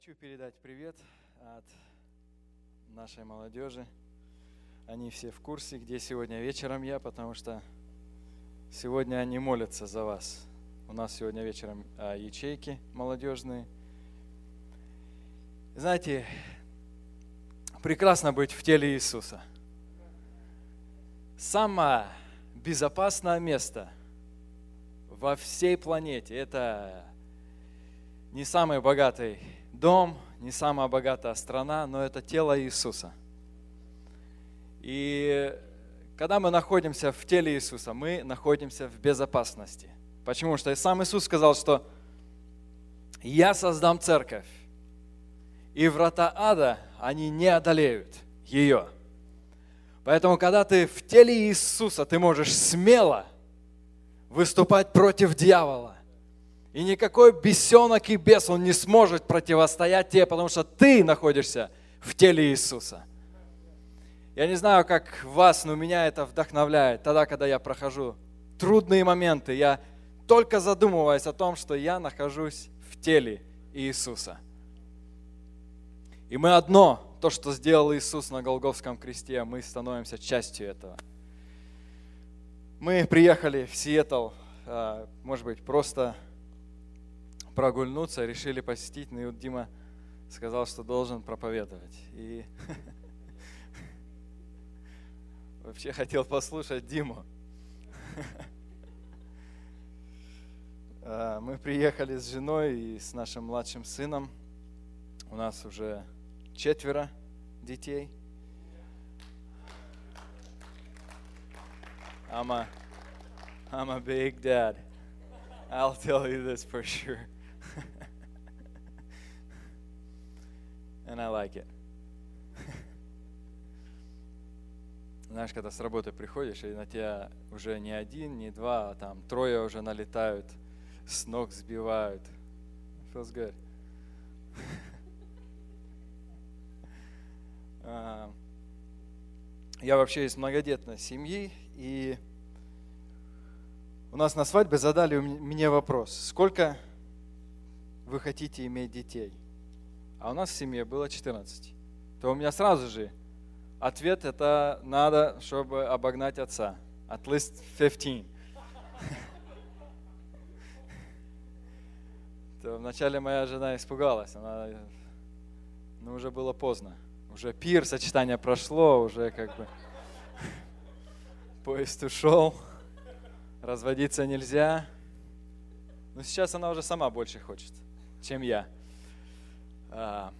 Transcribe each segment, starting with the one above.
Хочу передать привет от нашей молодежи. Они все в курсе, где сегодня вечером я, потому что сегодня они молятся за вас. У нас сегодня вечером а, ячейки молодежные. Знаете, прекрасно быть в теле Иисуса. Самое безопасное место во всей планете – это не самый богатый дом, не самая богатая страна, но это тело Иисуса. И когда мы находимся в теле Иисуса, мы находимся в безопасности. Почему? Что сам Иисус сказал, что «Я создам церковь, и врата ада, они не одолеют ее». Поэтому, когда ты в теле Иисуса, ты можешь смело выступать против дьявола. И никакой бесенок и бес, он не сможет противостоять тебе, потому что ты находишься в теле Иисуса. Я не знаю, как вас, но меня это вдохновляет. Тогда, когда я прохожу трудные моменты, я только задумываюсь о том, что я нахожусь в теле Иисуса. И мы одно, то, что сделал Иисус на Голговском кресте, мы становимся частью этого. Мы приехали в Сиэтл, а, может быть, просто прогульнуться, решили посетить, но и вот Дима сказал, что должен проповедовать. И вообще хотел послушать Диму. А, мы приехали с женой и с нашим младшим сыном. У нас уже четверо детей. I'm a, I'm a big dad. I'll tell you this for sure. And I like it. Знаешь, когда с работы приходишь, и на тебя уже не один, не два, а там трое уже налетают, с ног сбивают. Feels good. Я вообще из многодетной семьи, и у нас на свадьбе задали мне вопрос, сколько вы хотите иметь детей? А у нас в семье было 14, то у меня сразу же ответ это надо, чтобы обогнать отца. At least 15. То вначале моя жена испугалась, она, ну уже было поздно. Уже пир, сочетание прошло, уже как бы поезд ушел, разводиться нельзя. Но сейчас она уже сама больше хочет, чем я. А,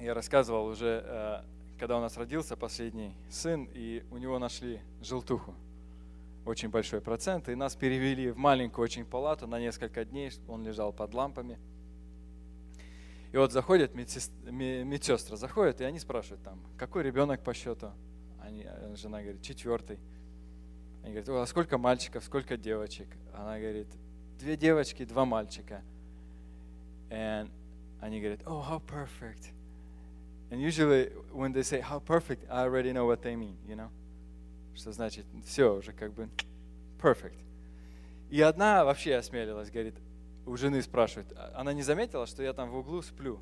я рассказывал уже, э, когда у нас родился последний сын, и у него нашли желтуху, очень большой процент, и нас перевели в маленькую очень палату на несколько дней, он лежал под лампами. И вот заходят медсестры, заходят, и они спрашивают там, какой ребенок по счету? Они, э, жена говорит, четвертый. Они говорят, а сколько мальчиков, сколько девочек? Она говорит, две девочки, два мальчика. And они говорят, oh, how perfect. And usually when they say how perfect, I already know what they mean, you know? Что значит, все уже как бы perfect. И одна вообще осмелилась, говорит, у жены спрашивает, «А она не заметила, что я там в углу сплю?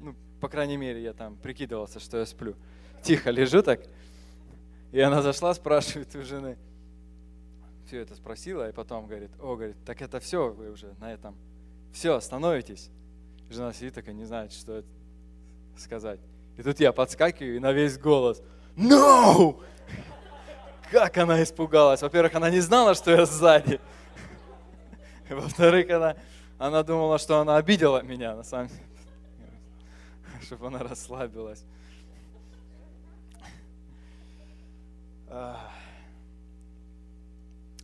Ну, по крайней мере, я там прикидывался, что я сплю. Тихо лежу так. И она зашла, спрашивает у жены. Все это спросила, и потом говорит, о, говорит, так это все, вы уже на этом. Все, становитесь. Жена сидит такая, не знает, что сказать. И тут я подскакиваю и на весь голос. No! Как она испугалась. Во-первых, она не знала, что я сзади. Во-вторых, она, она думала, что она обидела меня, на самом деле. Чтобы она расслабилась.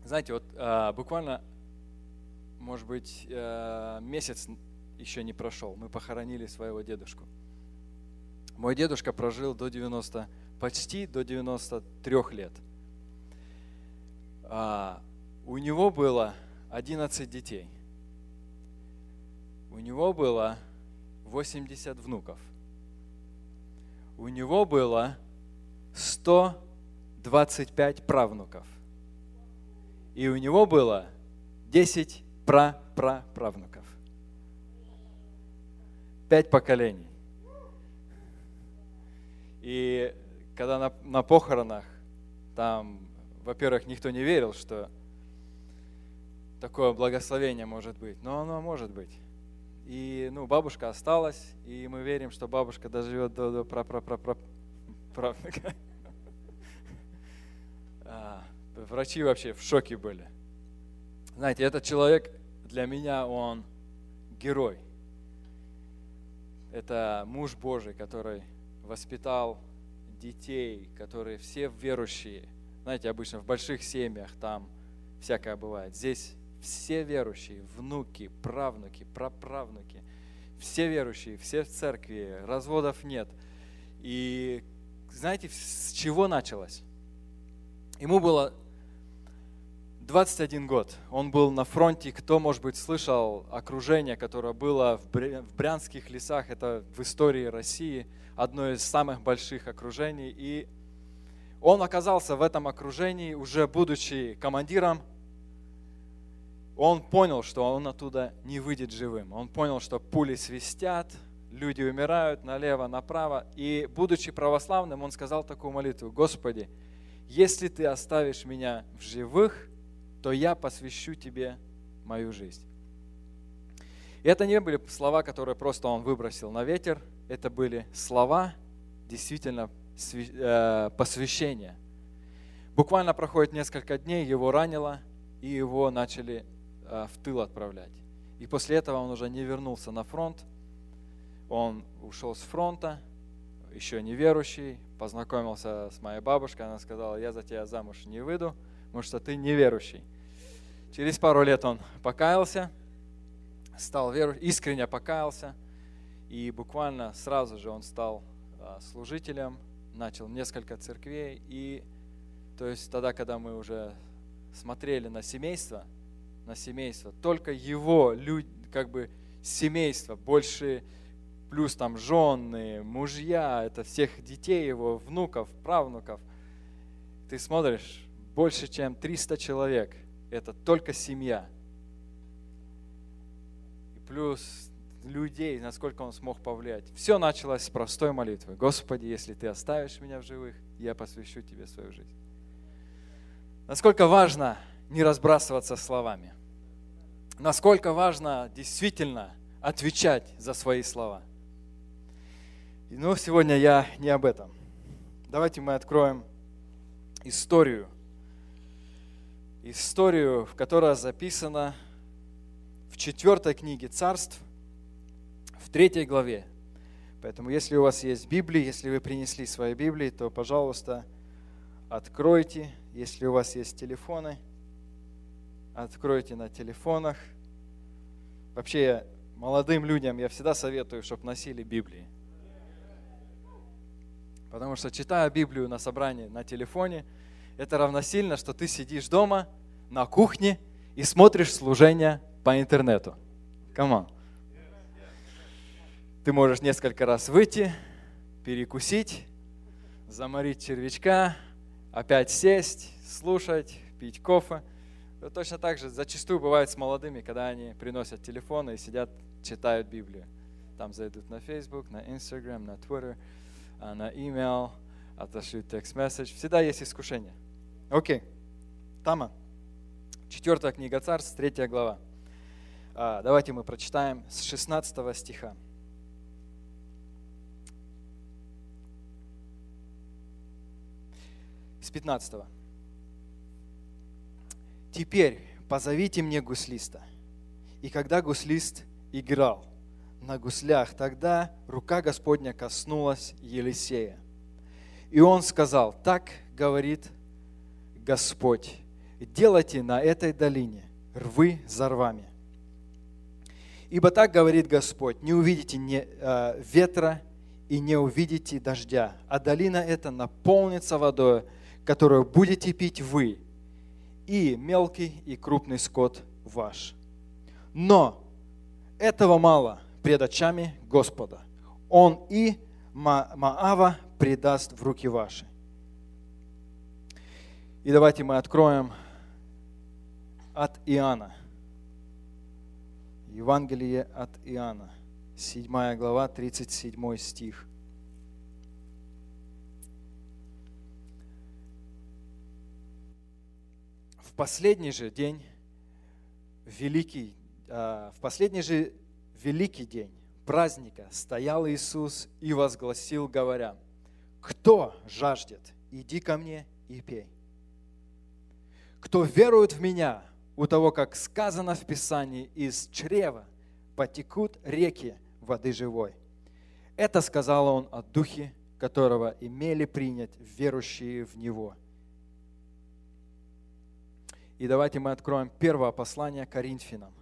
Знаете, вот а, буквально, может быть, э, месяц еще не прошел. Мы похоронили своего дедушку. Мой дедушка прожил до 90, почти до 93 лет. А, у него было 11 детей. У него было 80 внуков. У него было 125 правнуков. И у него было 10 пра-пра-правнуков. Пять поколений. И когда на, на похоронах, там, во-первых, никто не верил, что такое благословение может быть, но оно может быть. И ну, бабушка осталась, и мы верим, что бабушка доживет до, до пра пра пра пра правнука. А, врачи вообще в шоке были. Знаете, этот человек для меня, он герой. Это муж Божий, который воспитал детей, которые все верующие. Знаете, обычно в больших семьях там всякое бывает. Здесь все верующие, внуки, правнуки, праправнуки, все верующие, все в церкви, разводов нет. И знаете, с чего началось? Ему было 21 год. Он был на фронте. Кто, может быть, слышал окружение, которое было в Брянских лесах, это в истории России, одно из самых больших окружений. И он оказался в этом окружении, уже будучи командиром он понял, что он оттуда не выйдет живым. Он понял, что пули свистят, люди умирают налево, направо. И, будучи православным, он сказал такую молитву, «Господи, если Ты оставишь меня в живых, то я посвящу Тебе мою жизнь». И это не были слова, которые просто он выбросил на ветер, это были слова действительно э, посвящения. Буквально проходит несколько дней, его ранило, и его начали Э, в тыл отправлять. И после этого он уже не вернулся на фронт. Он ушел с фронта, еще неверующий, познакомился с моей бабушкой. Она сказала, я за тебя замуж не выйду, потому что ты неверующий. Через пару лет он покаялся, стал веру, искренне покаялся. И буквально сразу же он стал э, служителем, начал несколько церквей. И то есть тогда, когда мы уже смотрели на семейство, на семейство. Только его люди, как бы семейство, больше плюс там жены, мужья, это всех детей его, внуков, правнуков. Ты смотришь, больше чем 300 человек. Это только семья. И плюс людей, насколько он смог повлиять. Все началось с простой молитвы. Господи, если ты оставишь меня в живых, я посвящу тебе свою жизнь. Насколько важно не разбрасываться словами. Насколько важно действительно отвечать за свои слова. Но сегодня я не об этом. Давайте мы откроем историю. Историю, которая записана в четвертой книге царств, в третьей главе. Поэтому, если у вас есть Библия, если вы принесли свои Библии, то, пожалуйста, откройте. Если у вас есть телефоны – откройте на телефонах. Вообще, молодым людям я всегда советую, чтобы носили Библии. Потому что читая Библию на собрании на телефоне, это равносильно, что ты сидишь дома на кухне и смотришь служение по интернету. On. Ты можешь несколько раз выйти, перекусить, заморить червячка, опять сесть, слушать, пить кофе – Точно так же зачастую бывает с молодыми, когда они приносят телефоны и сидят, читают Библию. Там зайдут на Facebook, на Instagram, на Twitter, а, на email, отошлют текст месседж Всегда есть искушение. Окей. Тама. Четвертая книга Царств, третья глава. А, давайте мы прочитаем с 16 стиха. С 15. Теперь позовите мне гуслиста. И когда гуслист играл на гуслях, тогда рука Господня коснулась Елисея. И он сказал, так говорит Господь, делайте на этой долине рвы за рвами. Ибо так говорит Господь, не увидите не, э, ветра и не увидите дождя, а долина эта наполнится водой, которую будете пить вы и мелкий, и крупный скот ваш. Но этого мало пред очами Господа. Он и Маава предаст в руки ваши. И давайте мы откроем от Иоанна. Евангелие от Иоанна, 7 глава, 37 стих. В последний же день, великий, а, в последний же великий день праздника стоял Иисус и возгласил, говоря, «Кто жаждет, иди ко мне и пей. Кто верует в Меня, у того, как сказано в Писании, из чрева потекут реки воды живой». Это сказал Он о Духе, которого имели принять верующие в Него. И давайте мы откроем первое послание Коринфянам.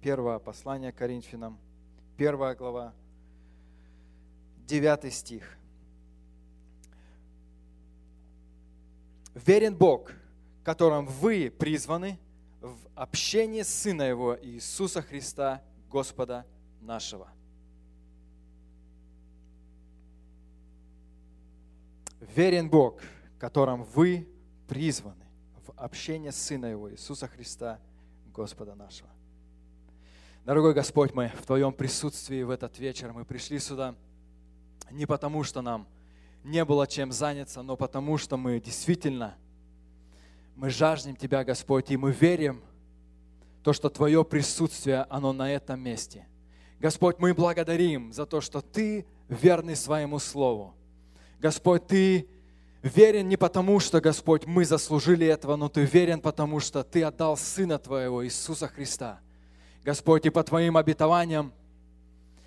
Первое послание Коринфянам, первая глава, девятый стих. Верен Бог, которым вы призваны в общении Сына Его Иисуса Христа, Господа нашего. Верен Бог, которым вы призваны в общении Сына Его Иисуса Христа, Господа нашего. Дорогой Господь, мы в Твоем присутствии в этот вечер, мы пришли сюда не потому, что нам не было чем заняться, но потому, что мы действительно, мы жаждем Тебя, Господь, и мы верим, то, что Твое присутствие, оно на этом месте. Господь, мы благодарим за то, что Ты верный своему Слову. Господь, Ты верен не потому, что, Господь, мы заслужили этого, но Ты верен потому, что Ты отдал Сына Твоего, Иисуса Христа – Господь, и по Твоим обетованиям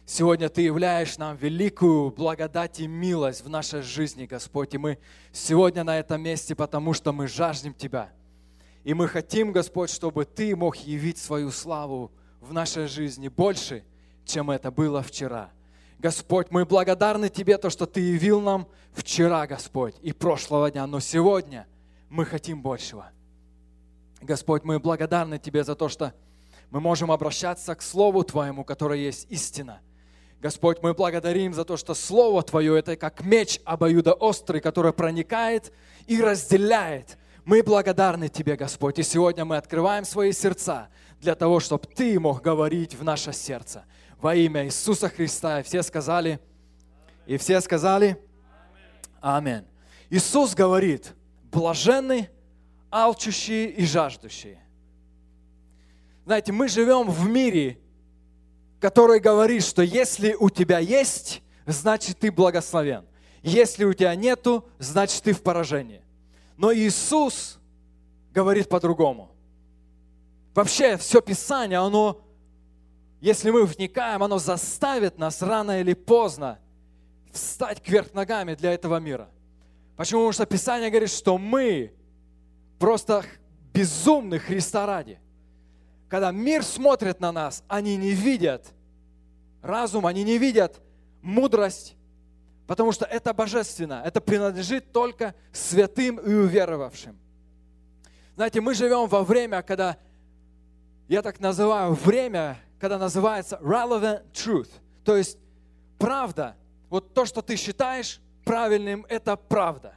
сегодня Ты являешь нам великую благодать и милость в нашей жизни, Господь. И мы сегодня на этом месте, потому что мы жаждем Тебя. И мы хотим, Господь, чтобы Ты мог явить свою славу в нашей жизни больше, чем это было вчера. Господь, мы благодарны Тебе, то, что Ты явил нам вчера, Господь, и прошлого дня, но сегодня мы хотим большего. Господь, мы благодарны Тебе за то, что мы можем обращаться к Слову Твоему, которое есть истина. Господь, мы благодарим за то, что Слово Твое – это как меч обоюдоострый, который проникает и разделяет. Мы благодарны Тебе, Господь, и сегодня мы открываем свои сердца для того, чтобы Ты мог говорить в наше сердце. Во имя Иисуса Христа. И все сказали, и все сказали, Аминь. Иисус говорит, блаженны, алчущие и жаждущие. Знаете, мы живем в мире, который говорит, что если у тебя есть, значит ты благословен. Если у тебя нету, значит ты в поражении. Но Иисус говорит по-другому. Вообще все Писание, оно, если мы вникаем, оно заставит нас рано или поздно встать кверх ногами для этого мира. Почему? Потому что Писание говорит, что мы просто безумны Христа ради когда мир смотрит на нас, они не видят. Разум, они не видят мудрость, потому что это божественно, это принадлежит только святым и уверовавшим. Знаете, мы живем во время, когда, я так называю, время, когда называется relevant truth, то есть правда, вот то, что ты считаешь правильным, это правда –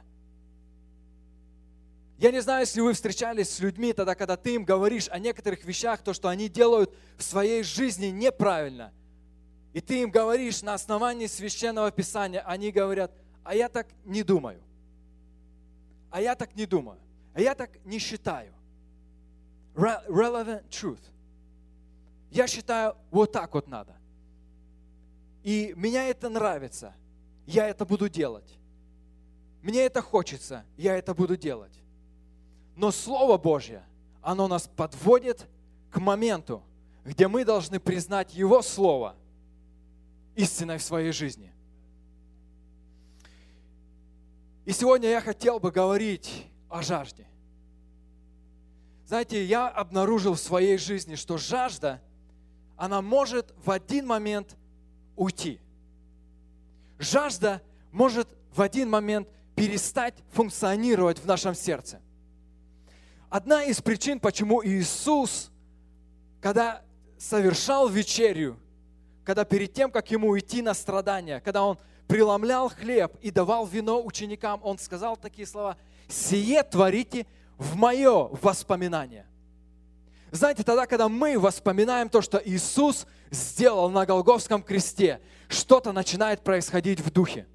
я не знаю, если вы встречались с людьми тогда, когда ты им говоришь о некоторых вещах, то, что они делают в своей жизни неправильно. И ты им говоришь на основании священного писания, они говорят, а я так не думаю. А я так не думаю. А я так не считаю. Relevant truth. Я считаю, вот так вот надо. И меня это нравится. Я это буду делать. Мне это хочется. Я это буду делать. Но Слово Божье, оно нас подводит к моменту, где мы должны признать Его Слово истиной в своей жизни. И сегодня я хотел бы говорить о жажде. Знаете, я обнаружил в своей жизни, что жажда, она может в один момент уйти. Жажда может в один момент перестать функционировать в нашем сердце – Одна из причин, почему Иисус, когда совершал вечерю, когда перед тем, как ему идти на страдания, когда он преломлял хлеб и давал вино ученикам, он сказал такие слова, «Сие творите в мое воспоминание». Знаете, тогда, когда мы воспоминаем то, что Иисус сделал на Голговском кресте, что-то начинает происходить в духе.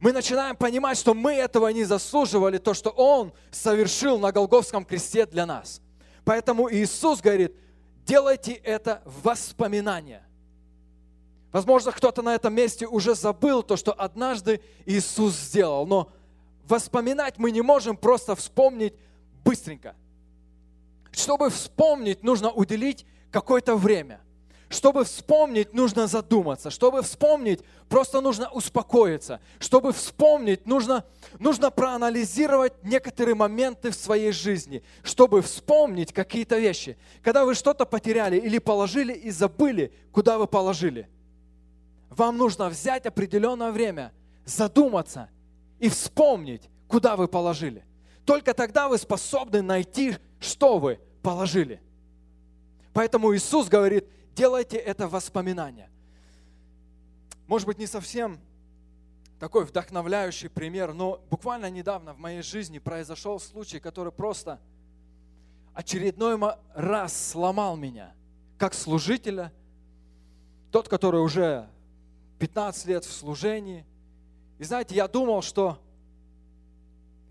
Мы начинаем понимать, что мы этого не заслуживали, то, что Он совершил на Голговском кресте для нас. Поэтому Иисус говорит, делайте это в воспоминания. Возможно, кто-то на этом месте уже забыл то, что однажды Иисус сделал, но воспоминать мы не можем просто вспомнить быстренько. Чтобы вспомнить, нужно уделить какое-то время. Чтобы вспомнить, нужно задуматься. Чтобы вспомнить, просто нужно успокоиться. Чтобы вспомнить, нужно, нужно проанализировать некоторые моменты в своей жизни. Чтобы вспомнить какие-то вещи. Когда вы что-то потеряли или положили и забыли, куда вы положили. Вам нужно взять определенное время, задуматься и вспомнить, куда вы положили. Только тогда вы способны найти что вы положили. Поэтому Иисус говорит, делайте это воспоминание. Может быть, не совсем такой вдохновляющий пример, но буквально недавно в моей жизни произошел случай, который просто очередной раз сломал меня, как служителя, тот, который уже 15 лет в служении. И знаете, я думал, что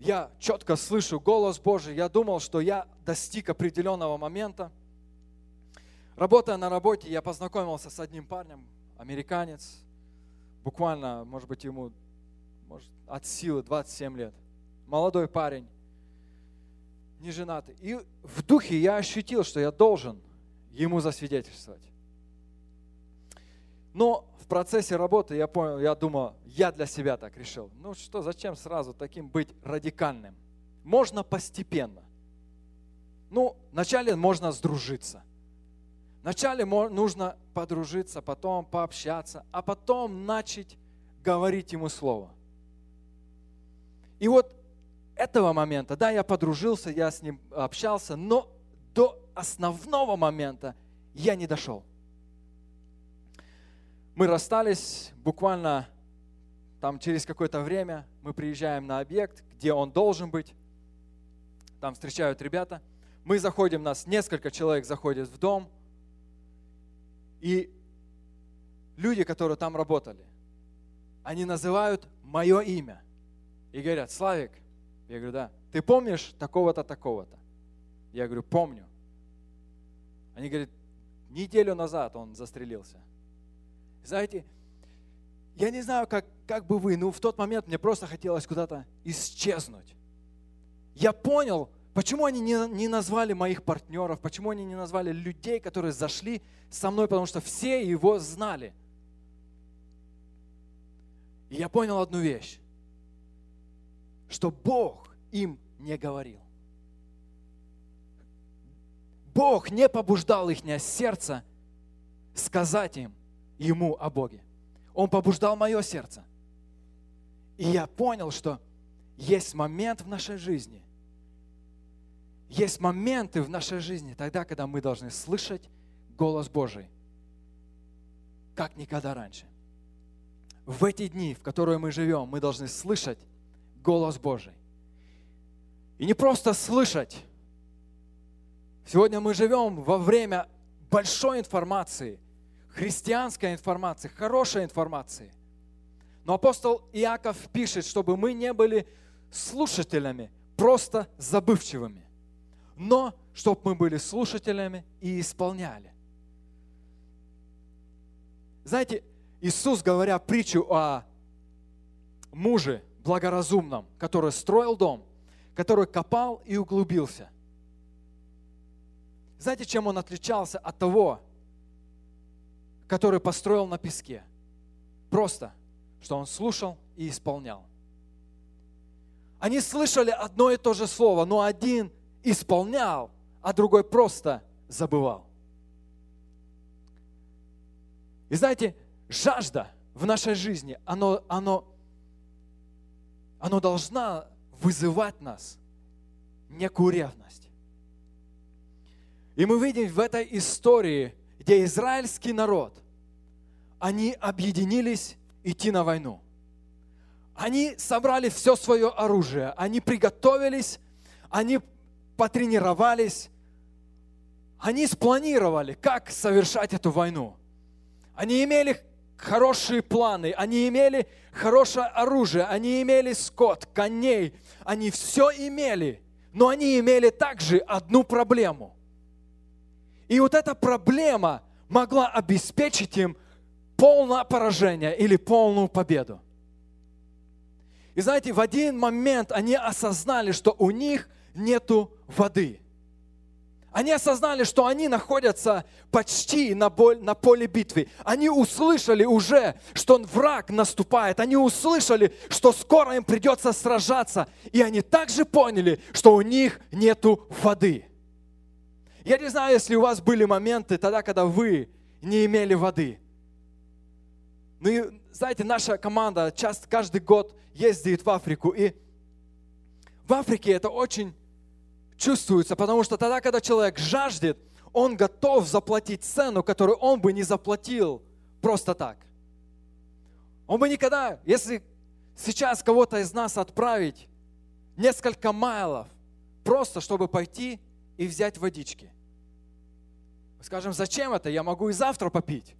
я четко слышу голос Божий, я думал, что я достиг определенного момента. Работая на работе, я познакомился с одним парнем, американец, буквально, может быть, ему может, от силы 27 лет. Молодой парень, не женатый. И в духе я ощутил, что я должен ему засвидетельствовать. Но процессе работы я понял, я думал, я для себя так решил. Ну что, зачем сразу таким быть радикальным? Можно постепенно. Ну, вначале можно сдружиться. Вначале нужно подружиться, потом пообщаться, а потом начать говорить ему слово. И вот этого момента, да, я подружился, я с ним общался, но до основного момента я не дошел мы расстались буквально там через какое-то время, мы приезжаем на объект, где он должен быть, там встречают ребята, мы заходим, нас несколько человек заходят в дом, и люди, которые там работали, они называют мое имя и говорят, Славик, я говорю, да, ты помнишь такого-то, такого-то? Я говорю, помню. Они говорят, неделю назад он застрелился. Знаете, я не знаю, как, как бы вы, но в тот момент мне просто хотелось куда-то исчезнуть. Я понял, почему они не, не назвали моих партнеров, почему они не назвали людей, которые зашли со мной, потому что все его знали. И я понял одну вещь, что Бог им не говорил. Бог не побуждал их сердце сказать им, ему о Боге. Он побуждал мое сердце. И я понял, что есть момент в нашей жизни, есть моменты в нашей жизни тогда, когда мы должны слышать голос Божий, как никогда раньше. В эти дни, в которые мы живем, мы должны слышать голос Божий. И не просто слышать. Сегодня мы живем во время большой информации – христианская информация, хорошая информация. Но апостол Иаков пишет, чтобы мы не были слушателями, просто забывчивыми, но чтобы мы были слушателями и исполняли. Знаете, Иисус, говоря притчу о муже благоразумном, который строил дом, который копал и углубился. Знаете, чем он отличался от того, который построил на песке. Просто, что он слушал и исполнял. Они слышали одно и то же слово, но один исполнял, а другой просто забывал. И знаете, жажда в нашей жизни, оно, оно, оно должна вызывать нас некую ревность. И мы видим в этой истории где израильский народ, они объединились идти на войну. Они собрали все свое оружие, они приготовились, они потренировались, они спланировали, как совершать эту войну. Они имели хорошие планы, они имели хорошее оружие, они имели скот, коней, они все имели, но они имели также одну проблему. И вот эта проблема могла обеспечить им полное поражение или полную победу. И знаете, в один момент они осознали, что у них нету воды. Они осознали, что они находятся почти на, боль, на поле битвы. Они услышали уже, что враг наступает. Они услышали, что скоро им придется сражаться. И они также поняли, что у них нету воды. Я не знаю, если у вас были моменты тогда, когда вы не имели воды. Ну и, знаете, наша команда часто каждый год ездит в Африку. И в Африке это очень чувствуется, потому что тогда, когда человек жаждет, он готов заплатить цену, которую он бы не заплатил просто так. Он бы никогда, если сейчас кого-то из нас отправить несколько майлов, просто чтобы пойти и взять водички. Скажем, зачем это? Я могу и завтра попить.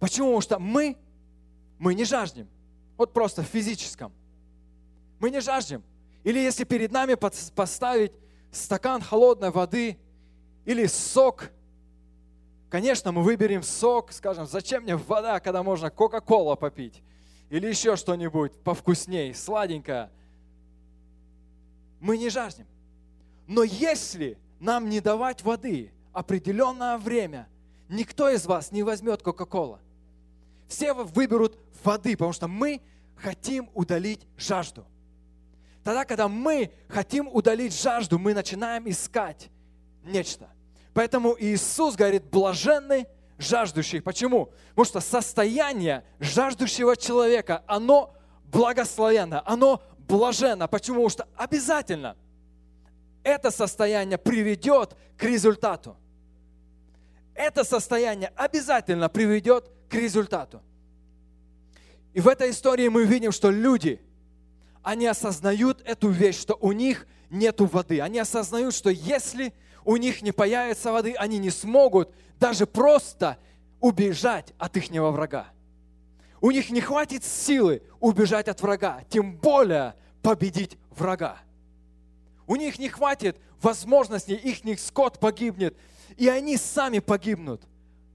Почему? Потому что мы, мы не жаждем. Вот просто в физическом. Мы не жаждем. Или если перед нами поставить стакан холодной воды или сок, конечно, мы выберем сок, скажем, зачем мне вода, когда можно Кока-Кола попить или еще что-нибудь повкуснее, сладенькое. Мы не жаждем. Но если нам не давать воды определенное время, никто из вас не возьмет Кока-Кола. Все выберут воды, потому что мы хотим удалить жажду. Тогда, когда мы хотим удалить жажду, мы начинаем искать нечто. Поэтому Иисус говорит, блаженный жаждущий. Почему? Потому что состояние жаждущего человека, оно благословенно, оно блаженно. Почему? Потому что обязательно это состояние приведет к результату. Это состояние обязательно приведет к результату. И в этой истории мы видим, что люди – они осознают эту вещь, что у них нету воды. Они осознают, что если у них не появится воды, они не смогут даже просто убежать от ихнего врага. У них не хватит силы убежать от врага, тем более победить врага. У них не хватит возможности, их скот погибнет, и они сами погибнут,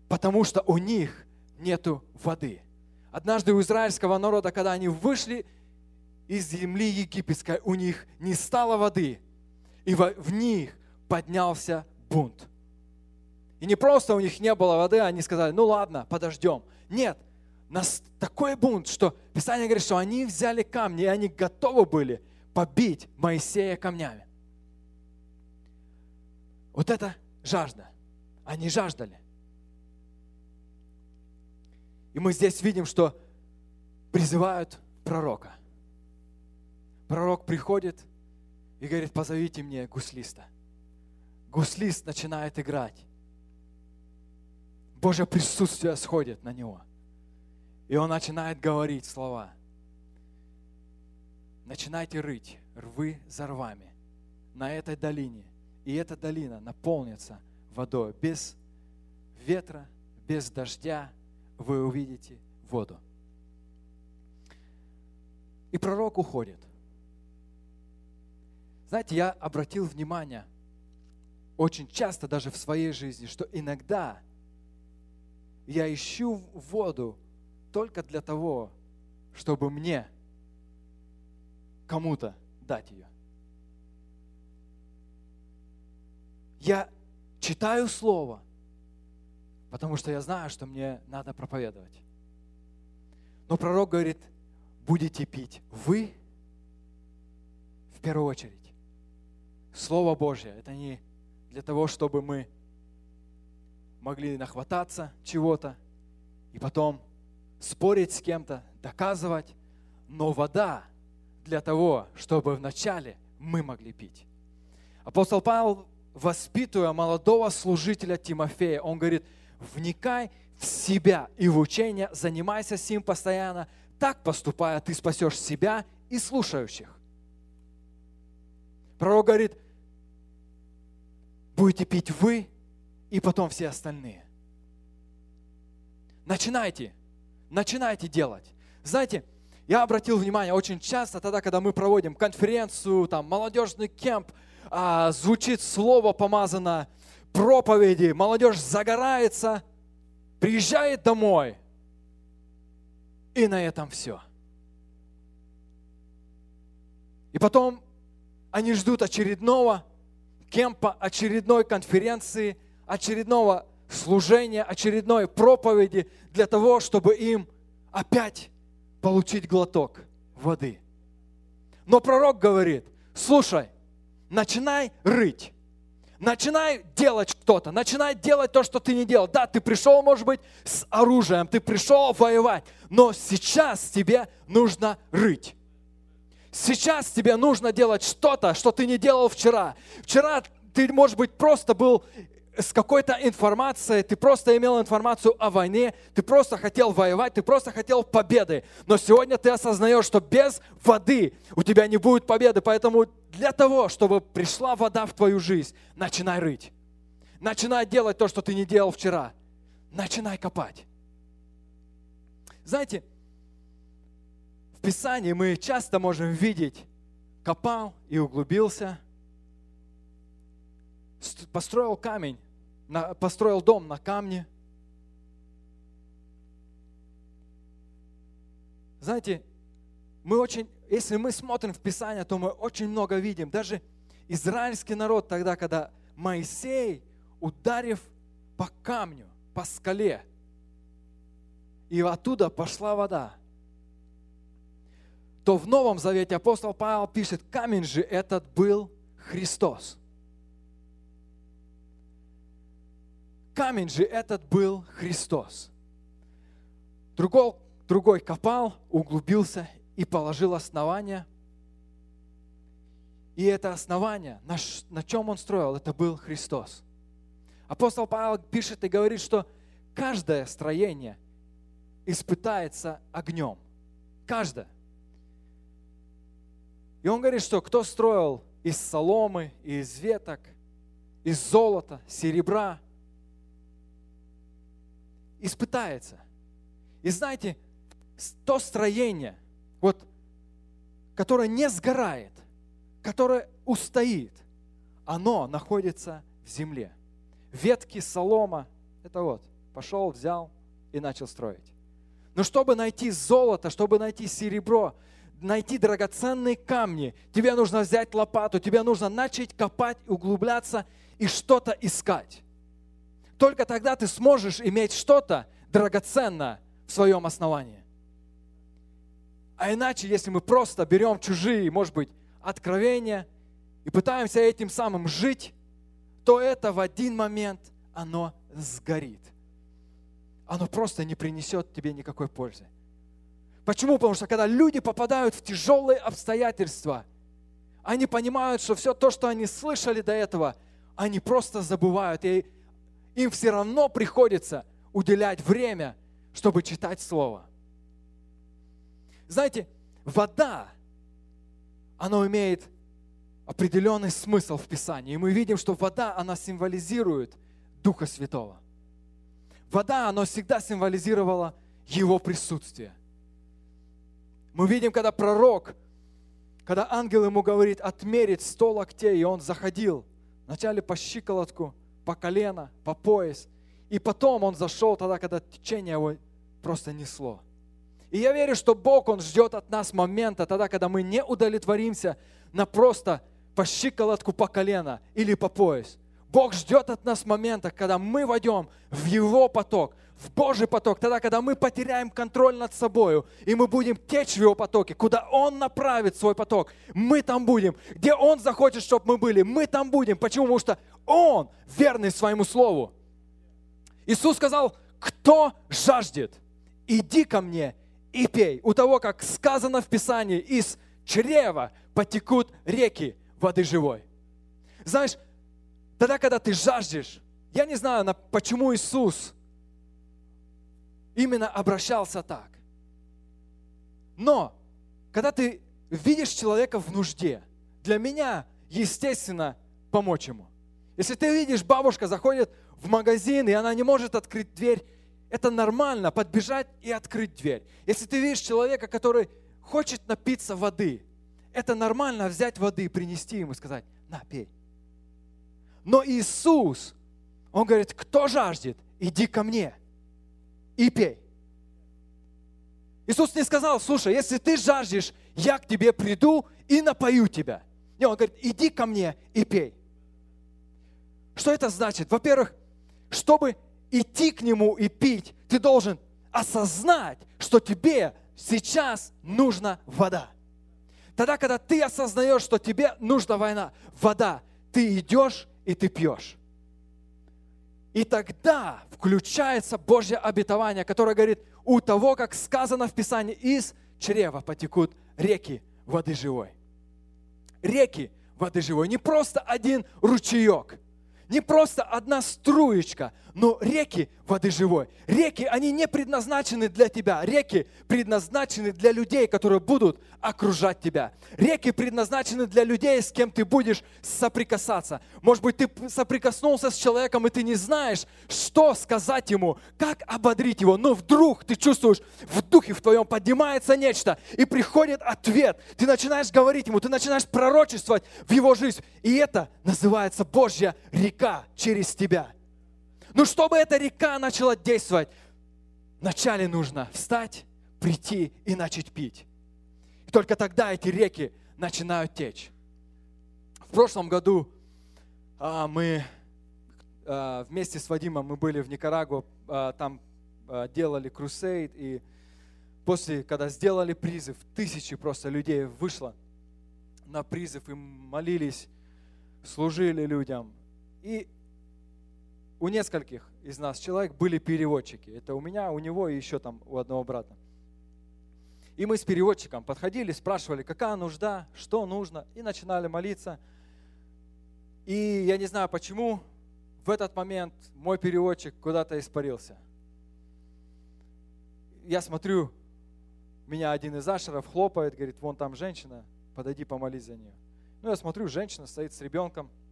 потому что у них нету воды. Однажды у израильского народа, когда они вышли из земли египетской у них не стало воды, и в них поднялся бунт. И не просто у них не было воды, они сказали, ну ладно, подождем. Нет, нас такой бунт, что Писание говорит, что они взяли камни, и они готовы были побить Моисея камнями. Вот это жажда. Они жаждали. И мы здесь видим, что призывают пророка – пророк приходит и говорит, позовите мне гуслиста. Гуслист начинает играть. Божье присутствие сходит на него. И он начинает говорить слова. Начинайте рыть рвы за рвами на этой долине. И эта долина наполнится водой. Без ветра, без дождя вы увидите воду. И пророк уходит – знаете, я обратил внимание очень часто даже в своей жизни, что иногда я ищу воду только для того, чтобы мне кому-то дать ее. Я читаю Слово, потому что я знаю, что мне надо проповедовать. Но пророк говорит, будете пить вы в первую очередь. Слово Божье. Это не для того, чтобы мы могли нахвататься чего-то и потом спорить с кем-то, доказывать. Но вода для того, чтобы вначале мы могли пить. Апостол Павел, воспитывая молодого служителя Тимофея, он говорит, вникай в себя и в учение, занимайся сим постоянно, так поступая, ты спасешь себя и слушающих. Пророк говорит, будете пить вы и потом все остальные. Начинайте, начинайте делать. Знаете, я обратил внимание, очень часто тогда, когда мы проводим конференцию, там, молодежный кемп, а, звучит слово помазано, проповеди, молодежь загорается, приезжает домой, и на этом все. И потом они ждут очередного кемпа, очередной конференции, очередного служения, очередной проповеди для того, чтобы им опять получить глоток воды. Но пророк говорит, слушай, начинай рыть, начинай делать что-то, начинай делать то, что ты не делал. Да, ты пришел, может быть, с оружием, ты пришел воевать, но сейчас тебе нужно рыть. Сейчас тебе нужно делать что-то, что ты не делал вчера. Вчера ты, может быть, просто был с какой-то информацией, ты просто имел информацию о войне, ты просто хотел воевать, ты просто хотел победы. Но сегодня ты осознаешь, что без воды у тебя не будет победы. Поэтому для того, чтобы пришла вода в твою жизнь, начинай рыть. Начинай делать то, что ты не делал вчера. Начинай копать. Знаете, Писании мы часто можем видеть, копал и углубился, построил камень, построил дом на камне. Знаете, мы очень, если мы смотрим в Писание, то мы очень много видим. Даже израильский народ тогда, когда Моисей, ударив по камню, по скале, и оттуда пошла вода, то в Новом Завете апостол Павел пишет, камень же этот был Христос. Камень же этот был Христос. Другой, другой копал, углубился и положил основание. И это основание, на, на чем он строил, это был Христос. Апостол Павел пишет и говорит, что каждое строение испытается огнем. Каждое. И он говорит, что кто строил из соломы, из веток, из золота, серебра, испытается. И знаете, то строение, вот, которое не сгорает, которое устоит, оно находится в земле. Ветки, солома, это вот, пошел, взял и начал строить. Но чтобы найти золото, чтобы найти серебро, найти драгоценные камни, тебе нужно взять лопату, тебе нужно начать копать, углубляться и что-то искать. Только тогда ты сможешь иметь что-то драгоценное в своем основании. А иначе, если мы просто берем чужие, может быть, откровения и пытаемся этим самым жить, то это в один момент оно сгорит. Оно просто не принесет тебе никакой пользы. Почему? Потому что когда люди попадают в тяжелые обстоятельства, они понимают, что все то, что они слышали до этого, они просто забывают. И им все равно приходится уделять время, чтобы читать Слово. Знаете, вода, она имеет определенный смысл в Писании. И мы видим, что вода, она символизирует Духа Святого. Вода, она всегда символизировала Его присутствие. Мы видим, когда пророк, когда ангел ему говорит отмерить сто локтей, и он заходил вначале по щиколотку, по колено, по пояс. И потом он зашел тогда, когда течение его просто несло. И я верю, что Бог, Он ждет от нас момента, тогда, когда мы не удовлетворимся на просто по щиколотку, по колено или по пояс. Бог ждет от нас момента, когда мы войдем в Его поток, в Божий поток, тогда, когда мы потеряем контроль над собой, и мы будем течь в Его потоке, куда Он направит свой поток, мы там будем. Где Он захочет, чтобы мы были, мы там будем. Почему? Потому что Он верный своему Слову. Иисус сказал, кто жаждет, иди ко мне и пей. У того, как сказано в Писании, из чрева потекут реки воды живой. Знаешь, тогда, когда ты жаждешь, я не знаю, почему Иисус именно обращался так. Но, когда ты видишь человека в нужде, для меня, естественно, помочь ему. Если ты видишь, бабушка заходит в магазин, и она не может открыть дверь, это нормально, подбежать и открыть дверь. Если ты видишь человека, который хочет напиться воды, это нормально взять воды, принести ему и сказать, на, пей. Но Иисус, Он говорит, кто жаждет, иди ко мне и пей. Иисус не сказал, слушай, если ты жаждешь, я к тебе приду и напою тебя. Нет, Он говорит, иди ко мне и пей. Что это значит? Во-первых, чтобы идти к Нему и пить, ты должен осознать, что тебе сейчас нужна вода. Тогда, когда ты осознаешь, что тебе нужна война, вода, ты идешь и ты пьешь. И тогда включается Божье обетование, которое говорит, у того, как сказано в Писании, из чрева потекут реки воды живой. Реки воды живой. Не просто один ручеек, не просто одна струечка, но реки воды живой. Реки, они не предназначены для тебя. Реки предназначены для людей, которые будут окружать тебя. Реки предназначены для людей, с кем ты будешь соприкасаться. Может быть, ты соприкоснулся с человеком, и ты не знаешь, что сказать ему, как ободрить его. Но вдруг ты чувствуешь, в духе в твоем поднимается нечто, и приходит ответ. Ты начинаешь говорить ему, ты начинаешь пророчествовать в его жизнь. И это называется Божья река через тебя. Но чтобы эта река начала действовать, вначале нужно встать, прийти и начать пить. И только тогда эти реки начинают течь. В прошлом году а, мы а, вместе с Вадимом мы были в Никарагуа, а, там а, делали крусейд, и после, когда сделали призыв, тысячи просто людей вышло на призыв и молились, служили людям. И у нескольких из нас человек были переводчики. Это у меня, у него и еще там у одного брата. И мы с переводчиком подходили, спрашивали, какая нужда, что нужно, и начинали молиться. И я не знаю почему, в этот момент мой переводчик куда-то испарился. Я смотрю, меня один из ашеров хлопает, говорит, вон там женщина, подойди помолись за нее. Ну, я смотрю, женщина стоит с ребенком –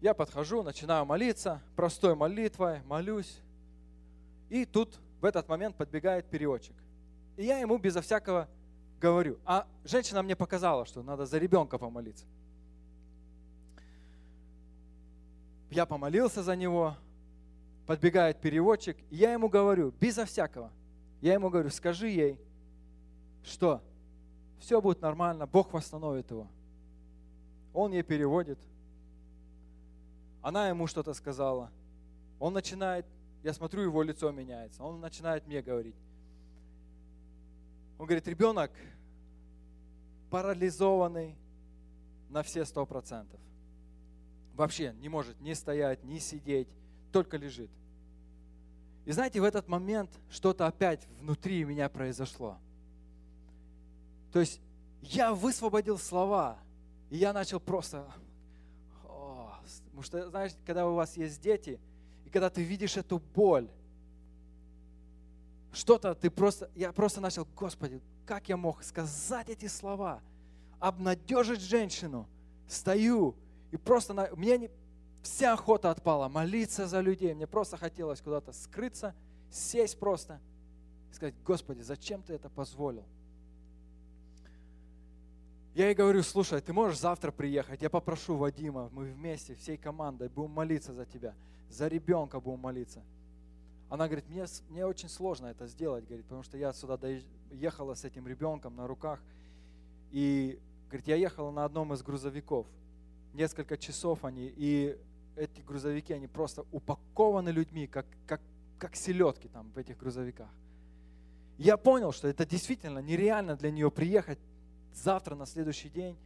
я подхожу, начинаю молиться, простой молитвой, молюсь. И тут в этот момент подбегает переводчик. И я ему безо всякого говорю. А женщина мне показала, что надо за ребенка помолиться. Я помолился за него, подбегает переводчик, и я ему говорю, безо всякого, я ему говорю, скажи ей, что все будет нормально, Бог восстановит его. Он ей переводит, она ему что-то сказала. Он начинает, я смотрю, его лицо меняется. Он начинает мне говорить. Он говорит, ребенок парализованный на все сто процентов. Вообще не может ни стоять, ни сидеть, только лежит. И знаете, в этот момент что-то опять внутри меня произошло. То есть я высвободил слова, и я начал просто Потому что, знаешь, когда у вас есть дети, и когда ты видишь эту боль, что-то ты просто, я просто начал, Господи, как я мог сказать эти слова, обнадежить женщину, стою, и просто, на, мне не, вся охота отпала, молиться за людей, мне просто хотелось куда-то скрыться, сесть просто, и сказать, Господи, зачем ты это позволил? Я ей говорю, слушай, ты можешь завтра приехать, я попрошу Вадима, мы вместе, всей командой будем молиться за тебя, за ребенка будем молиться. Она говорит, мне, мне очень сложно это сделать, говорит, потому что я сюда ехала с этим ребенком на руках, и, говорит, я ехала на одном из грузовиков, несколько часов они, и эти грузовики, они просто упакованы людьми, как, как, как селедки там в этих грузовиках. Я понял, что это действительно нереально для нее приехать завтра, на следующий день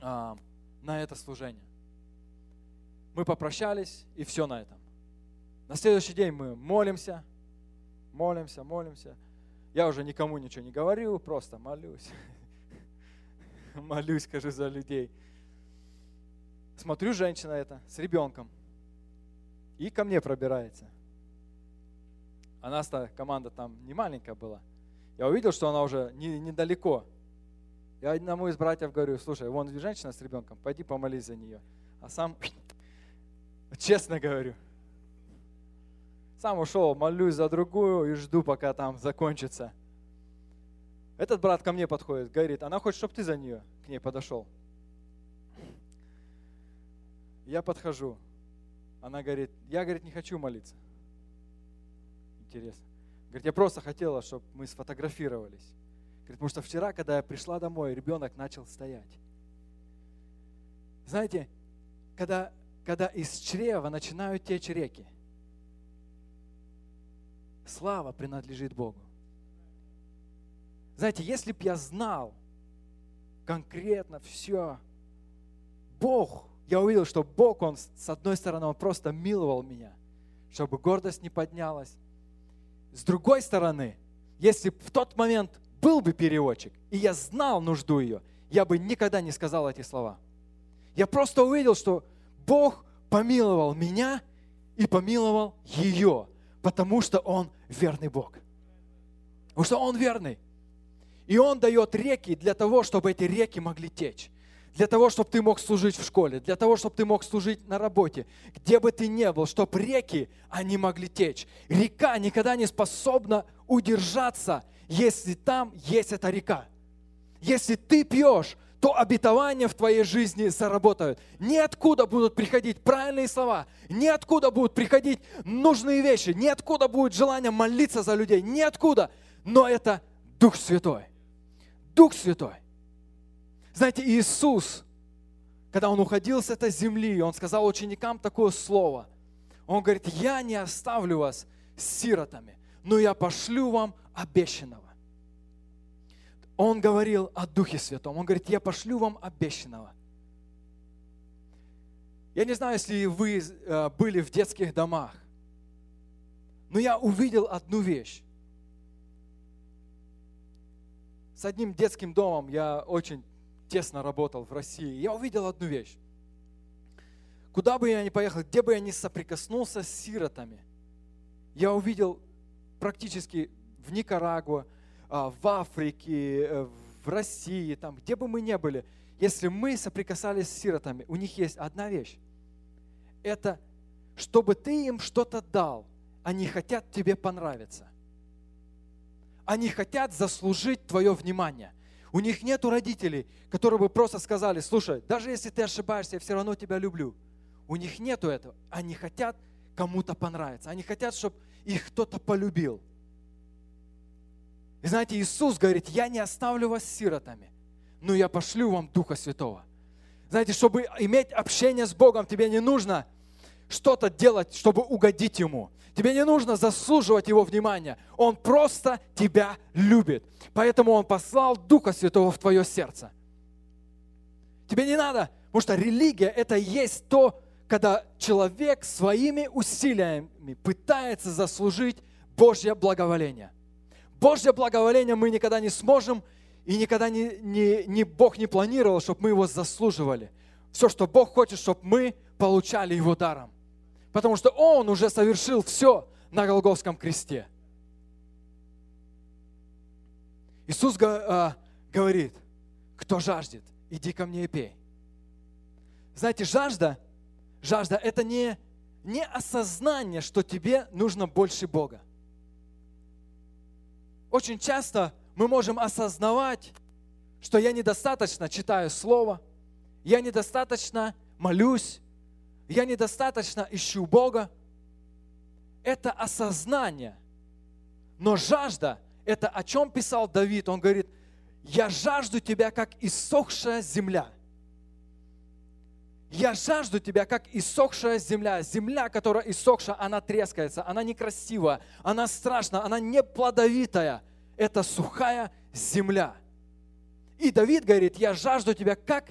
а, на это служение. Мы попрощались, и все на этом. На следующий день мы молимся, молимся, молимся. Я уже никому ничего не говорю, просто молюсь. Молюсь, скажу, за людей. Смотрю, женщина это с ребенком. И ко мне пробирается. А нас-то команда там не маленькая была. Я увидел, что она уже не, недалеко. Я одному из братьев говорю, слушай, вон женщина с ребенком, пойди помолись за нее. А сам, честно говорю, сам ушел, молюсь за другую и жду, пока там закончится. Этот брат ко мне подходит, говорит, она хочет, чтобы ты за нее к ней подошел. Я подхожу. Она говорит, я, говорит, не хочу молиться. Интересно. Говорит, я просто хотела, чтобы мы сфотографировались. Говорит, потому что вчера, когда я пришла домой, ребенок начал стоять. Знаете, когда, когда из чрева начинают течь реки, слава принадлежит Богу. Знаете, если б я знал конкретно все, Бог, я увидел, что Бог, Он с одной стороны, Он просто миловал меня, чтобы гордость не поднялась. С другой стороны, если в тот момент был бы переводчик, и я знал нужду ее, я бы никогда не сказал эти слова. Я просто увидел, что Бог помиловал меня и помиловал ее, потому что Он верный Бог. Потому что Он верный. И Он дает реки для того, чтобы эти реки могли течь. Для того, чтобы ты мог служить в школе, для того, чтобы ты мог служить на работе, где бы ты ни был, чтобы реки, они могли течь. Река никогда не способна удержаться, если там есть эта река. Если ты пьешь, то обетования в твоей жизни заработают. Ниоткуда будут приходить правильные слова, ниоткуда будут приходить нужные вещи, ниоткуда будет желание молиться за людей, ниоткуда. Но это Дух Святой. Дух Святой. Знаете, Иисус, когда Он уходил с этой земли, Он сказал ученикам такое слово. Он говорит, я не оставлю вас сиротами, но я пошлю вам обещанного. Он говорил о Духе Святом. Он говорит, я пошлю вам обещанного. Я не знаю, если вы э, были в детских домах, но я увидел одну вещь. С одним детским домом я очень тесно работал в России. Я увидел одну вещь. Куда бы я ни поехал, где бы я ни соприкоснулся с сиротами, я увидел практически в Никарагуа, а, в Африке, э, в России, там, где бы мы ни были, если мы соприкасались с сиротами, у них есть одна вещь. Это, чтобы ты им что-то дал, они хотят тебе понравиться. Они хотят заслужить твое внимание. У них нет родителей, которые бы просто сказали, слушай, даже если ты ошибаешься, я все равно тебя люблю. У них нету этого. Они хотят кому-то понравиться. Они хотят, чтобы их кто-то полюбил. И знаете, Иисус говорит, я не оставлю вас сиротами, но я пошлю вам Духа Святого. Знаете, чтобы иметь общение с Богом, тебе не нужно что-то делать, чтобы угодить Ему. Тебе не нужно заслуживать Его внимания. Он просто тебя любит. Поэтому Он послал Духа Святого в твое сердце. Тебе не надо, потому что религия – это есть то, когда человек своими усилиями пытается заслужить Божье благоволение – Божье благоволение мы никогда не сможем, и никогда не, не, не Бог не планировал, чтобы мы его заслуживали. Все, что Бог хочет, чтобы мы получали его даром. Потому что Он уже совершил все на Голгофском кресте. Иисус а, говорит, кто жаждет, иди ко мне и пей. Знаете, жажда, жажда это не, не осознание, что тебе нужно больше Бога очень часто мы можем осознавать, что я недостаточно читаю Слово, я недостаточно молюсь, я недостаточно ищу Бога. Это осознание. Но жажда, это о чем писал Давид. Он говорит, я жажду тебя, как иссохшая земля. Я жажду тебя, как иссохшая земля. Земля, которая иссохшая, она трескается, она некрасивая, она страшная, она не плодовитая. Это сухая земля. И Давид говорит, я жажду тебя, как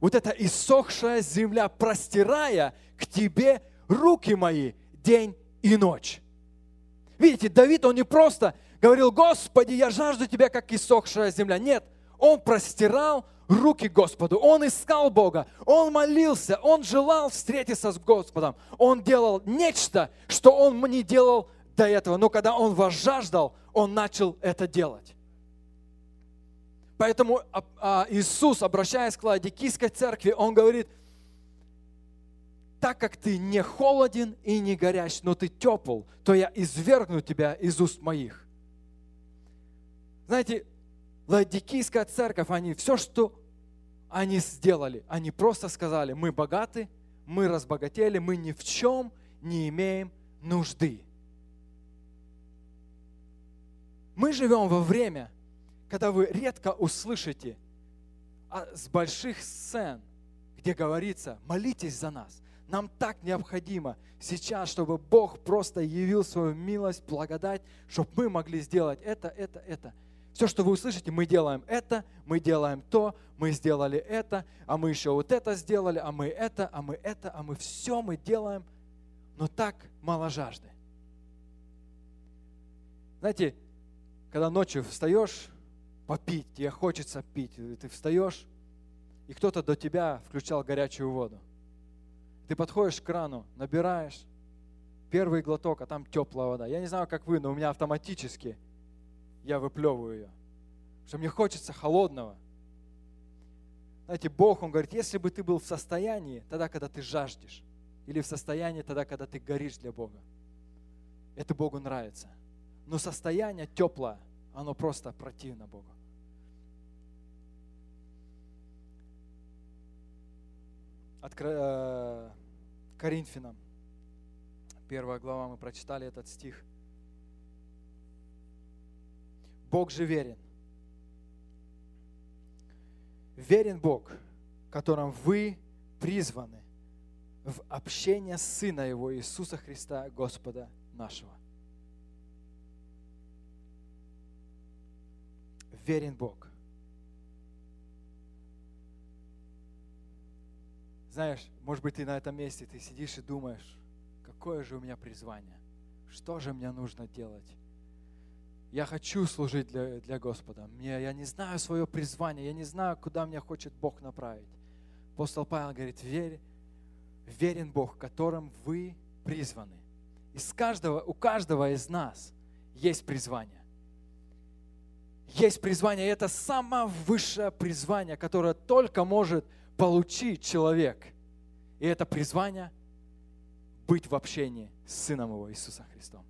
вот эта иссохшая земля, простирая к тебе руки мои день и ночь. Видите, Давид, он не просто говорил, Господи, я жажду тебя, как иссохшая земля. Нет, он простирал руки Господу, он искал Бога, он молился, он желал встретиться с Господом, он делал нечто, что он не делал до этого, но когда он возжаждал, он начал это делать. Поэтому а, а, Иисус, обращаясь к Ладикийской церкви, он говорит, так как ты не холоден и не горяч, но ты тепл, то я извергну тебя из уст моих. Знаете, Ладикийская церковь, они все, что они сделали, они просто сказали, мы богаты, мы разбогатели, мы ни в чем не имеем нужды. Мы живем во время, когда вы редко услышите с больших сцен, где говорится, молитесь за нас. Нам так необходимо сейчас, чтобы Бог просто явил свою милость, благодать, чтобы мы могли сделать это, это, это. Все, что вы услышите, мы делаем это, мы делаем то, мы сделали это, а мы еще вот это сделали, а мы это, а мы это, а мы все мы делаем, но так мало жажды. Знаете, когда ночью встаешь попить, тебе хочется пить, ты встаешь, и кто-то до тебя включал горячую воду. Ты подходишь к крану, набираешь первый глоток, а там теплая вода. Я не знаю, как вы, но у меня автоматически я выплевываю ее. Что мне хочется холодного. Знаете, Бог, Он говорит, если бы ты был в состоянии, тогда, когда ты жаждешь, или в состоянии тогда, когда ты горишь для Бога, это Богу нравится. Но состояние теплое, оно просто противно Богу. От э, Коринфянам. Первая глава, мы прочитали этот стих. Бог же верен. Верен Бог, которым вы призваны в общение Сына Его Иисуса Христа, Господа нашего. Верен Бог. Знаешь, может быть, ты на этом месте, ты сидишь и думаешь, какое же у меня призвание, что же мне нужно делать. Я хочу служить для, для Господа. Мне, я не знаю свое призвание, я не знаю, куда меня хочет Бог направить. Апостол Павел говорит, верь, верен Бог, которым вы призваны. Из каждого, у каждого из нас есть призвание. Есть призвание, и это самое высшее призвание, которое только может получить человек. И это призвание быть в общении с Сыном Его Иисусом Христом.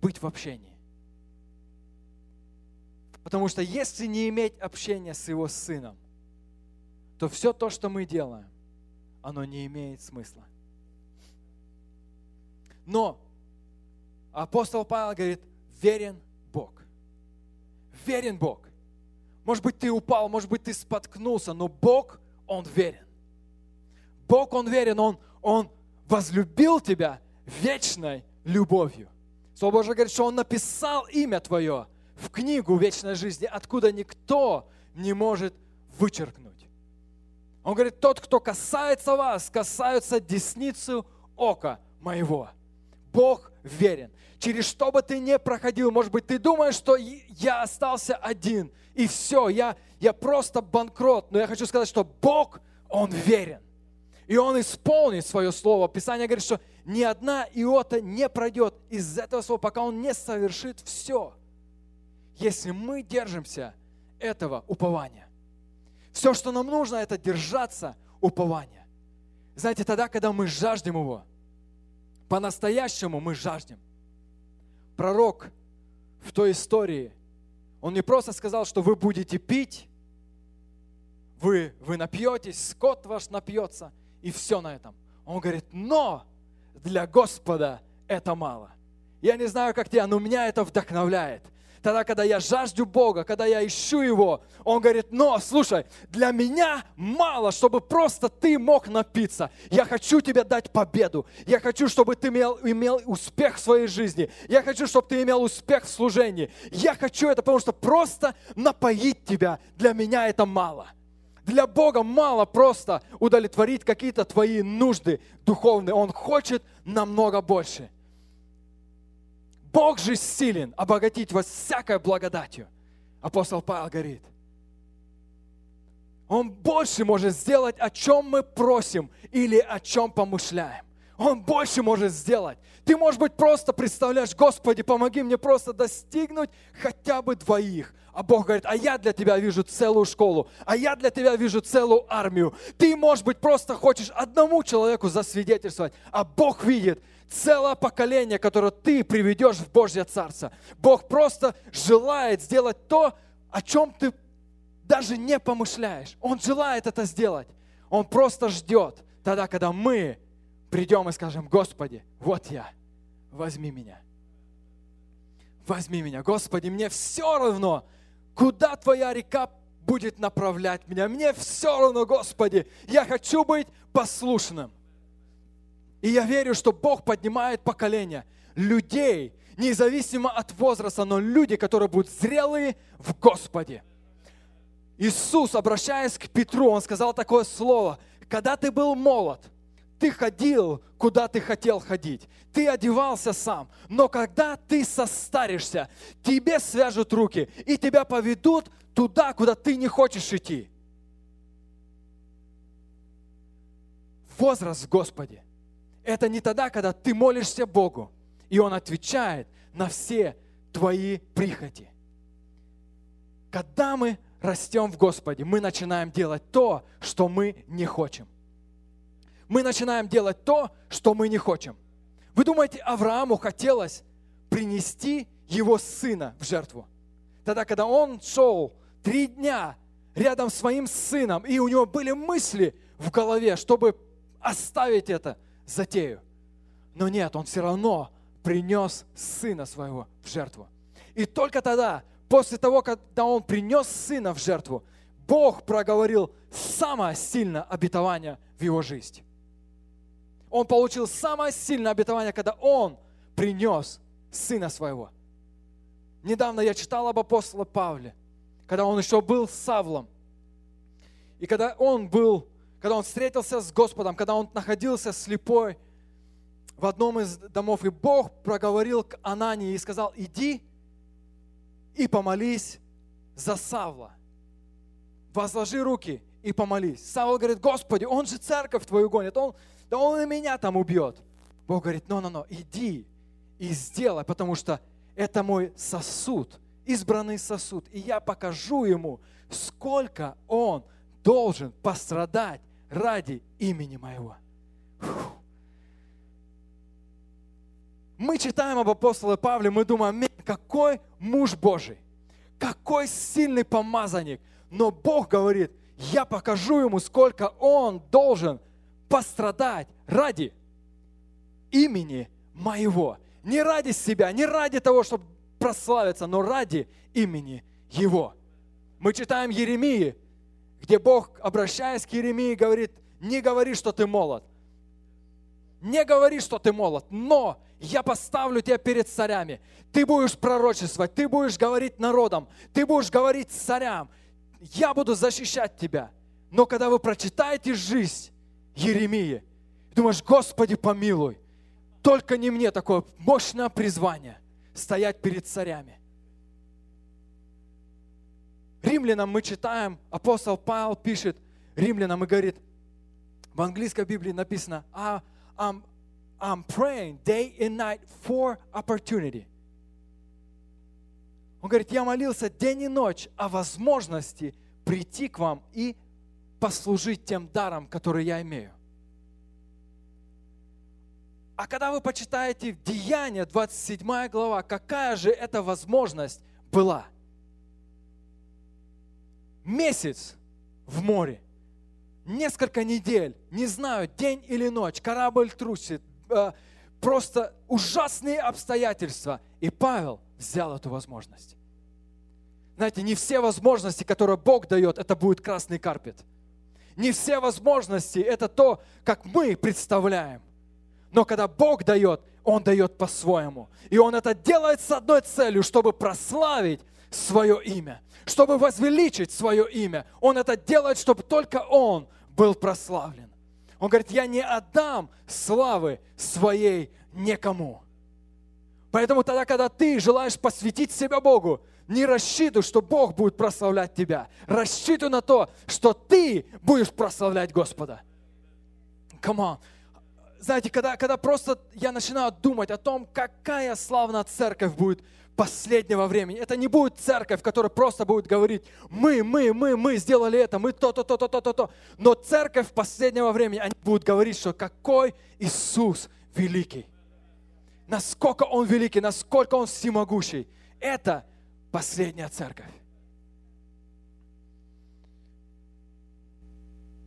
Быть в общении. Потому что если не иметь общения с Его Сыном, то все то, что мы делаем, оно не имеет смысла. Но апостол Павел говорит, верен Бог. Верен Бог. Может быть, ты упал, может быть, ты споткнулся, но Бог, Он верен. Бог, Он верен, Он, Он возлюбил тебя вечной любовью. Слово Божье говорит, что Он написал имя твое в книгу вечной жизни, откуда никто не может вычеркнуть. Он говорит, тот, кто касается вас, касается десницу ока моего. Бог верен. Через что бы ты ни проходил, может быть, ты думаешь, что я остался один – и все, я, я просто банкрот. Но я хочу сказать, что Бог, Он верен. И Он исполнит свое слово. Писание говорит, что ни одна иота не пройдет из этого слова, пока Он не совершит все. Если мы держимся этого упования. Все, что нам нужно, это держаться упования. Знаете, тогда, когда мы жаждем Его, по-настоящему мы жаждем. Пророк в той истории – он не просто сказал, что вы будете пить, вы, вы напьетесь, скот ваш напьется, и все на этом. Он говорит, но для Господа это мало. Я не знаю, как тебя, но меня это вдохновляет тогда, когда я жажду Бога, когда я ищу Его, Он говорит, но, слушай, для меня мало, чтобы просто ты мог напиться. Я хочу тебе дать победу. Я хочу, чтобы ты имел, имел успех в своей жизни. Я хочу, чтобы ты имел успех в служении. Я хочу это, потому что просто напоить тебя, для меня это мало. Для Бога мало просто удовлетворить какие-то твои нужды духовные. Он хочет намного больше. Бог же силен обогатить вас всякой благодатью. Апостол Павел говорит, Он больше может сделать, о чем мы просим или о чем помышляем. Он больше может сделать. Ты, может быть, просто представляешь, Господи, помоги мне просто достигнуть хотя бы двоих. А Бог говорит, а я для тебя вижу целую школу, а я для тебя вижу целую армию. Ты, может быть, просто хочешь одному человеку засвидетельствовать, а Бог видит целое поколение, которое ты приведешь в Божье Царство. Бог просто желает сделать то, о чем ты даже не помышляешь. Он желает это сделать. Он просто ждет тогда, когда мы придем и скажем, Господи, вот я, возьми меня. Возьми меня, Господи, мне все равно, куда Твоя река будет направлять меня. Мне все равно, Господи, я хочу быть послушным. И я верю, что Бог поднимает поколение людей, независимо от возраста, но люди, которые будут зрелые в Господе. Иисус, обращаясь к Петру, Он сказал такое слово, когда ты был молод, ты ходил, куда ты хотел ходить. Ты одевался сам. Но когда ты состаришься, тебе свяжут руки и тебя поведут туда, куда ты не хочешь идти. Возраст в Господе – это не тогда, когда ты молишься Богу, и Он отвечает на все твои прихоти. Когда мы растем в Господе, мы начинаем делать то, что мы не хотим. Мы начинаем делать то, что мы не хотим. Вы думаете, Аврааму хотелось принести его сына в жертву? Тогда, когда он шел три дня рядом с своим сыном, и у него были мысли в голове, чтобы оставить это затею. Но нет, он все равно принес сына своего в жертву. И только тогда после того, когда он принес сына в жертву, Бог проговорил самое сильное обетование в его жизнь. Он получил самое сильное обетование, когда он принес сына своего. Недавно я читал об апостоле Павле, когда он еще был Савлом. И когда он был, когда он встретился с Господом, когда он находился слепой в одном из домов, и Бог проговорил к Анании и сказал, иди и помолись за Савла. Возложи руки и помолись. Савл говорит, Господи, он же церковь твою гонит, он, да он и меня там убьет. Бог говорит, но-но-но, иди и сделай, потому что это мой сосуд, избранный сосуд, и я покажу ему, сколько он должен пострадать ради имени моего. Фух. Мы читаем об апостоле Павле, мы думаем, какой муж Божий, какой сильный помазанник. Но Бог говорит, я покажу ему, сколько он должен пострадать ради имени моего. Не ради себя, не ради того, чтобы прославиться, но ради имени Его. Мы читаем Еремии, где Бог, обращаясь к Еремии, говорит, не говори, что ты молод. Не говори, что ты молод, но я поставлю тебя перед царями. Ты будешь пророчествовать, ты будешь говорить народам, ты будешь говорить царям. Я буду защищать тебя. Но когда вы прочитаете жизнь Еремии, думаешь, Господи, помилуй, только не мне такое мощное призвание стоять перед царями. Римлянам мы читаем, апостол Павел пишет римлянам и говорит, в английской Библии написано, I'm, I'm praying day and night for opportunity. Он говорит, я молился день и ночь о возможности прийти к вам и послужить тем даром, который я имею. А когда вы почитаете Деяния, 27 глава, какая же эта возможность была? Месяц в море, несколько недель, не знаю, день или ночь, корабль трусит, э, просто ужасные обстоятельства. И Павел взял эту возможность. Знаете, не все возможности, которые Бог дает, это будет красный карпет. Не все возможности, это то, как мы представляем. Но когда Бог дает, Он дает по-своему. И Он это делает с одной целью, чтобы прославить свое имя, чтобы возвеличить свое имя. Он это делает, чтобы только Он был прославлен. Он говорит, я не отдам славы своей никому. Поэтому тогда, когда ты желаешь посвятить себя Богу, не рассчитывай, что Бог будет прославлять тебя. Рассчитывай на то, что ты будешь прославлять Господа. Come on. знаете, когда, когда просто я начинаю думать о том, какая славная церковь будет последнего времени. Это не будет церковь, которая просто будет говорить, мы, мы, мы, мы сделали это, мы то, то, то, то, то, то, то. Но церковь последнего времени, они будут говорить, что какой Иисус великий. Насколько Он великий, насколько Он всемогущий. Это последняя церковь.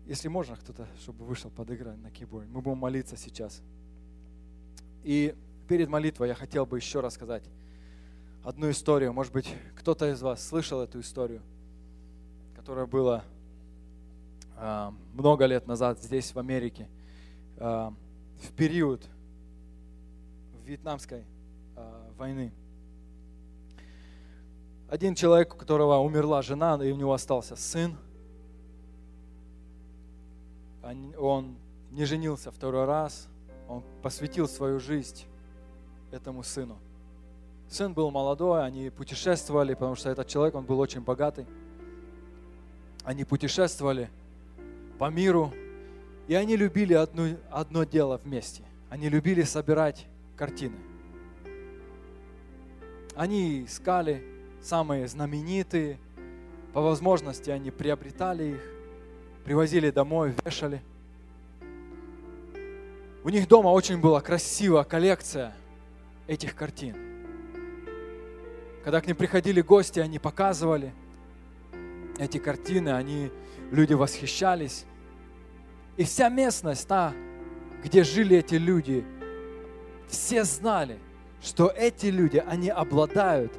Если можно, кто-то, чтобы вышел подыграть на кейборде. Мы будем молиться сейчас. И перед молитвой я хотел бы еще рассказать одну историю. Может быть, кто-то из вас слышал эту историю, которая была э, много лет назад здесь, в Америке, э, в период Вьетнамской э, войны. Один человек, у которого умерла жена, и у него остался сын – он не женился второй раз, он посвятил свою жизнь этому сыну. Сын был молодой, они путешествовали, потому что этот человек, он был очень богатый. Они путешествовали по миру, и они любили одно, одно дело вместе. Они любили собирать картины. Они искали самые знаменитые, по возможности они приобретали их, привозили домой, вешали. У них дома очень была красивая коллекция этих картин. Когда к ним приходили гости, они показывали эти картины, они, люди восхищались. И вся местность, та, где жили эти люди, все знали, что эти люди, они обладают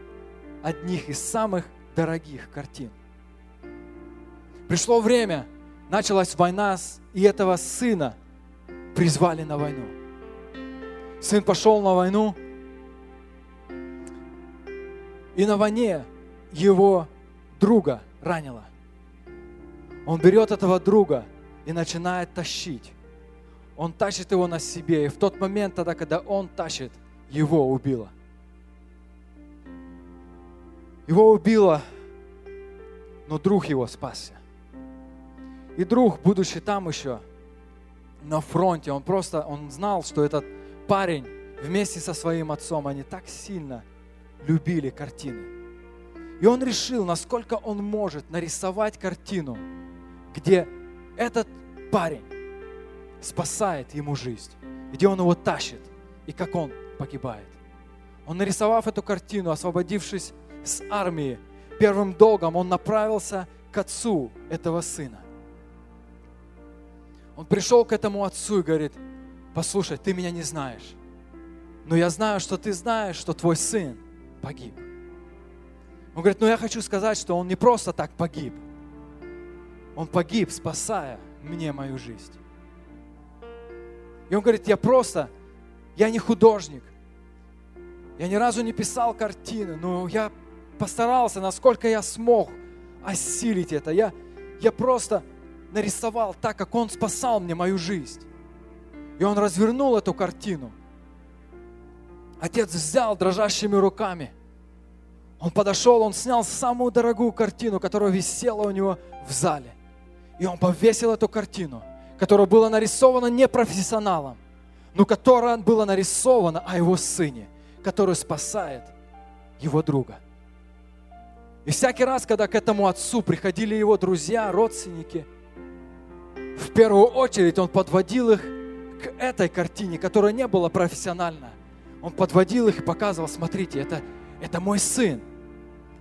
одних из самых дорогих картин. Пришло время, началась война, и этого сына призвали на войну. Сын пошел на войну, и на войне его друга ранило. Он берет этого друга и начинает тащить. Он тащит его на себе, и в тот момент, тогда, когда он тащит, его убило. Его убило, но друг его спасся. И друг, будучи там еще, на фронте, он просто, он знал, что этот парень вместе со своим отцом, они так сильно любили картины. И он решил, насколько он может нарисовать картину, где этот парень спасает ему жизнь, где он его тащит, и как он погибает. Он нарисовав эту картину, освободившись с армии, первым долгом он направился к отцу этого сына. Он пришел к этому отцу и говорит, послушай, ты меня не знаешь, но я знаю, что ты знаешь, что твой сын погиб. Он говорит, ну я хочу сказать, что он не просто так погиб. Он погиб, спасая мне мою жизнь. И он говорит, я просто, я не художник. Я ни разу не писал картины, но я постарался, насколько я смог осилить это. Я, я просто нарисовал так, как Он спасал мне мою жизнь. И он развернул эту картину. Отец взял дрожащими руками. Он подошел, он снял самую дорогую картину, которая висела у него в зале. И он повесил эту картину, которая была нарисована не профессионалом, но которая была нарисована о его сыне, который спасает его друга. И всякий раз, когда к этому отцу приходили его друзья, родственники – в первую очередь он подводил их к этой картине, которая не была профессиональна. Он подводил их и показывал, смотрите, это, это мой сын,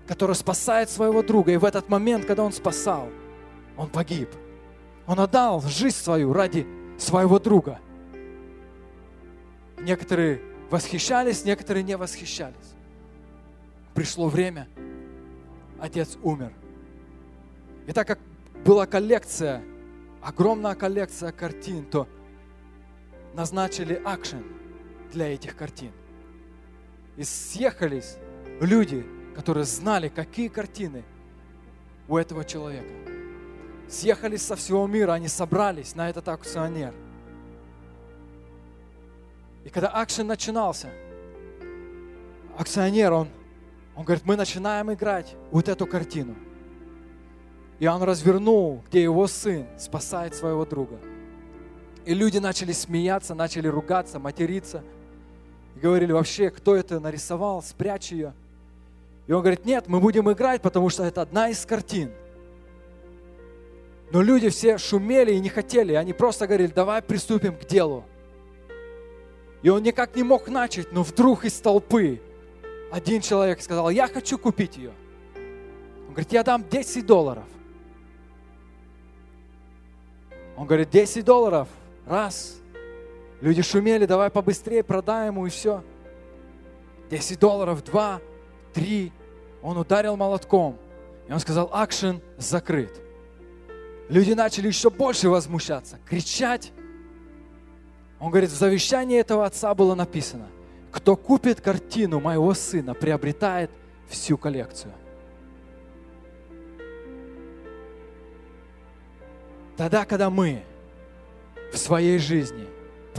который спасает своего друга. И в этот момент, когда он спасал, он погиб. Он отдал жизнь свою ради своего друга. Некоторые восхищались, некоторые не восхищались. Пришло время, отец умер. И так как была коллекция огромная коллекция картин, то назначили акшен для этих картин. И съехались люди, которые знали, какие картины у этого человека. Съехались со всего мира, они собрались на этот аукционер. И когда акшен начинался, акционер, он, он говорит, мы начинаем играть вот эту картину – и он развернул, где его сын спасает своего друга. И люди начали смеяться, начали ругаться, материться. И говорили, вообще, кто это нарисовал, спрячь ее. И он говорит, нет, мы будем играть, потому что это одна из картин. Но люди все шумели и не хотели. Они просто говорили, давай приступим к делу. И он никак не мог начать, но вдруг из толпы один человек сказал, я хочу купить ее. Он говорит, я дам 10 долларов. Он говорит, 10 долларов. Раз. Люди шумели, давай побыстрее продай ему и все. 10 долларов, два, три. Он ударил молотком. И он сказал, акшен закрыт. Люди начали еще больше возмущаться, кричать. Он говорит, в завещании этого отца было написано, кто купит картину моего сына, приобретает всю коллекцию. Тогда, когда мы в своей жизни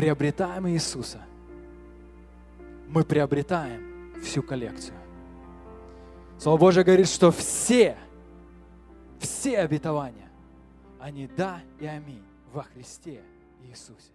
приобретаем Иисуса, мы приобретаем всю коллекцию. Слово Божье говорит, что все, все обетования, они да и аминь во Христе Иисусе.